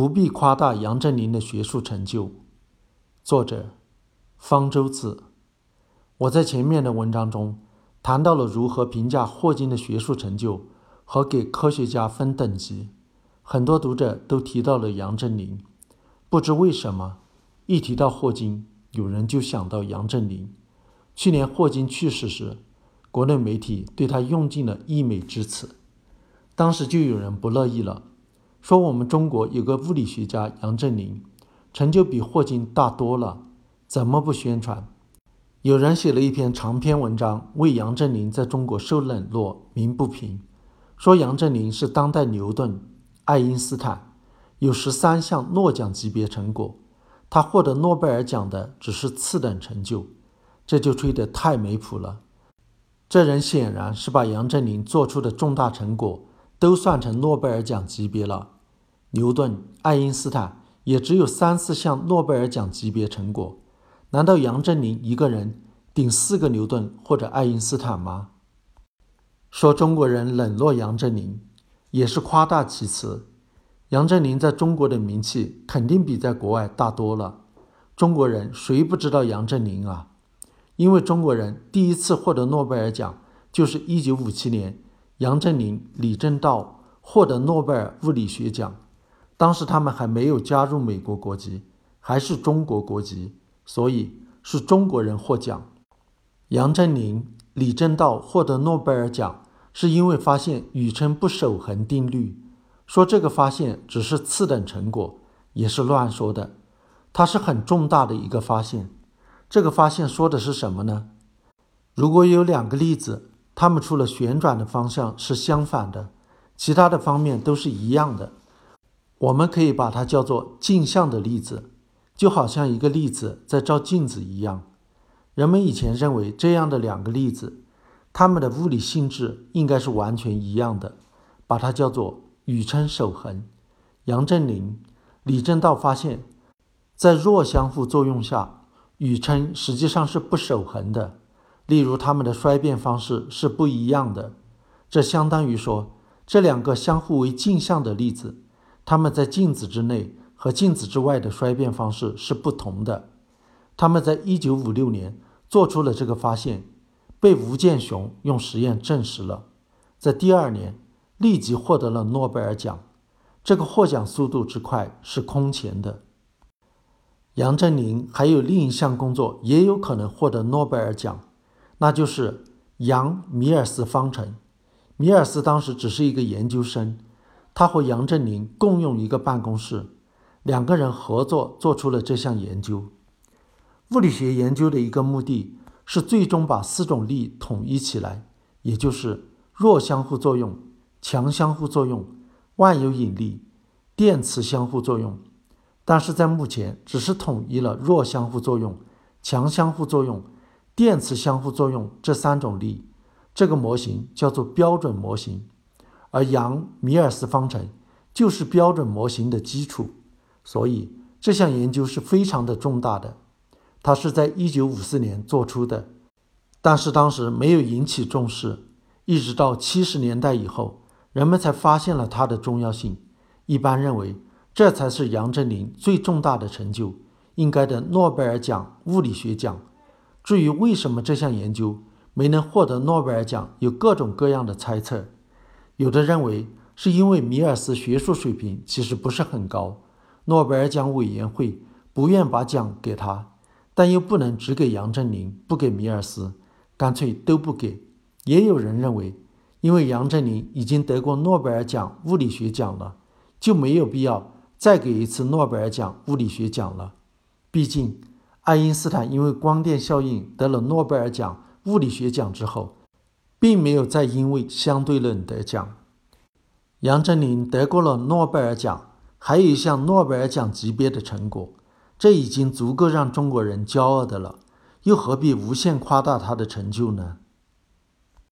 不必夸大杨振宁的学术成就。作者：方舟子。我在前面的文章中谈到了如何评价霍金的学术成就和给科学家分等级。很多读者都提到了杨振宁，不知为什么，一提到霍金，有人就想到杨振宁。去年霍金去世时，国内媒体对他用尽了溢美之词，当时就有人不乐意了。说我们中国有个物理学家杨振宁，成就比霍金大多了，怎么不宣传？有人写了一篇长篇文章，为杨振宁在中国受冷落鸣不平，说杨振宁是当代牛顿、爱因斯坦，有十三项诺奖级别成果，他获得诺贝尔奖的只是次等成就，这就吹得太没谱了。这人显然是把杨振宁做出的重大成果。都算成诺贝尔奖级别了。牛顿、爱因斯坦也只有三四项诺贝尔奖级别成果，难道杨振宁一个人顶四个牛顿或者爱因斯坦吗？说中国人冷落杨振宁，也是夸大其词。杨振宁在中国的名气肯定比在国外大多了。中国人谁不知道杨振宁啊？因为中国人第一次获得诺贝尔奖就是一九五七年。杨振宁、李政道获得诺贝尔物理学奖，当时他们还没有加入美国国籍，还是中国国籍，所以是中国人获奖。杨振宁、李政道获得诺贝尔奖，是因为发现宇称不守恒定律。说这个发现只是次等成果，也是乱说的。它是很重大的一个发现。这个发现说的是什么呢？如果有两个粒子。它们除了旋转的方向是相反的，其他的方面都是一样的。我们可以把它叫做镜像的粒子，就好像一个粒子在照镜子一样。人们以前认为这样的两个粒子，它们的物理性质应该是完全一样的，把它叫做宇称守恒。杨振宁、李政道发现，在弱相互作用下，宇称实际上是不守恒的。例如，它们的衰变方式是不一样的，这相当于说，这两个相互为镜像的粒子，它们在镜子之内和镜子之外的衰变方式是不同的。他们在一九五六年做出了这个发现，被吴健雄用实验证实了，在第二年立即获得了诺贝尔奖。这个获奖速度之快是空前的。杨振宁还有另一项工作也有可能获得诺贝尔奖。那就是杨米尔斯方程。米尔斯当时只是一个研究生，他和杨振宁共用一个办公室，两个人合作做出了这项研究。物理学研究的一个目的是最终把四种力统一起来，也就是弱相互作用、强相互作用、万有引力、电磁相互作用。但是在目前，只是统一了弱相互作用、强相互作用。电磁相互作用这三种力，这个模型叫做标准模型，而杨米尔斯方程就是标准模型的基础。所以这项研究是非常的重大的。它是在一九五四年做出的，但是当时没有引起重视，一直到七十年代以后，人们才发现了它的重要性。一般认为，这才是杨振宁最重大的成就，应该的诺贝尔奖物理学奖。至于为什么这项研究没能获得诺贝尔奖，有各种各样的猜测。有的认为是因为米尔斯学术水平其实不是很高，诺贝尔奖委员会不愿把奖给他，但又不能只给杨振宁，不给米尔斯，干脆都不给。也有人认为，因为杨振宁已经得过诺贝尔奖物理学奖了，就没有必要再给一次诺贝尔奖物理学奖了，毕竟。爱因斯坦因为光电效应得了诺贝尔奖物理学奖之后，并没有再因为相对论得奖。杨振宁得过了诺贝尔奖，还有一项诺贝尔奖级别的成果，这已经足够让中国人骄傲的了，又何必无限夸大他的成就呢？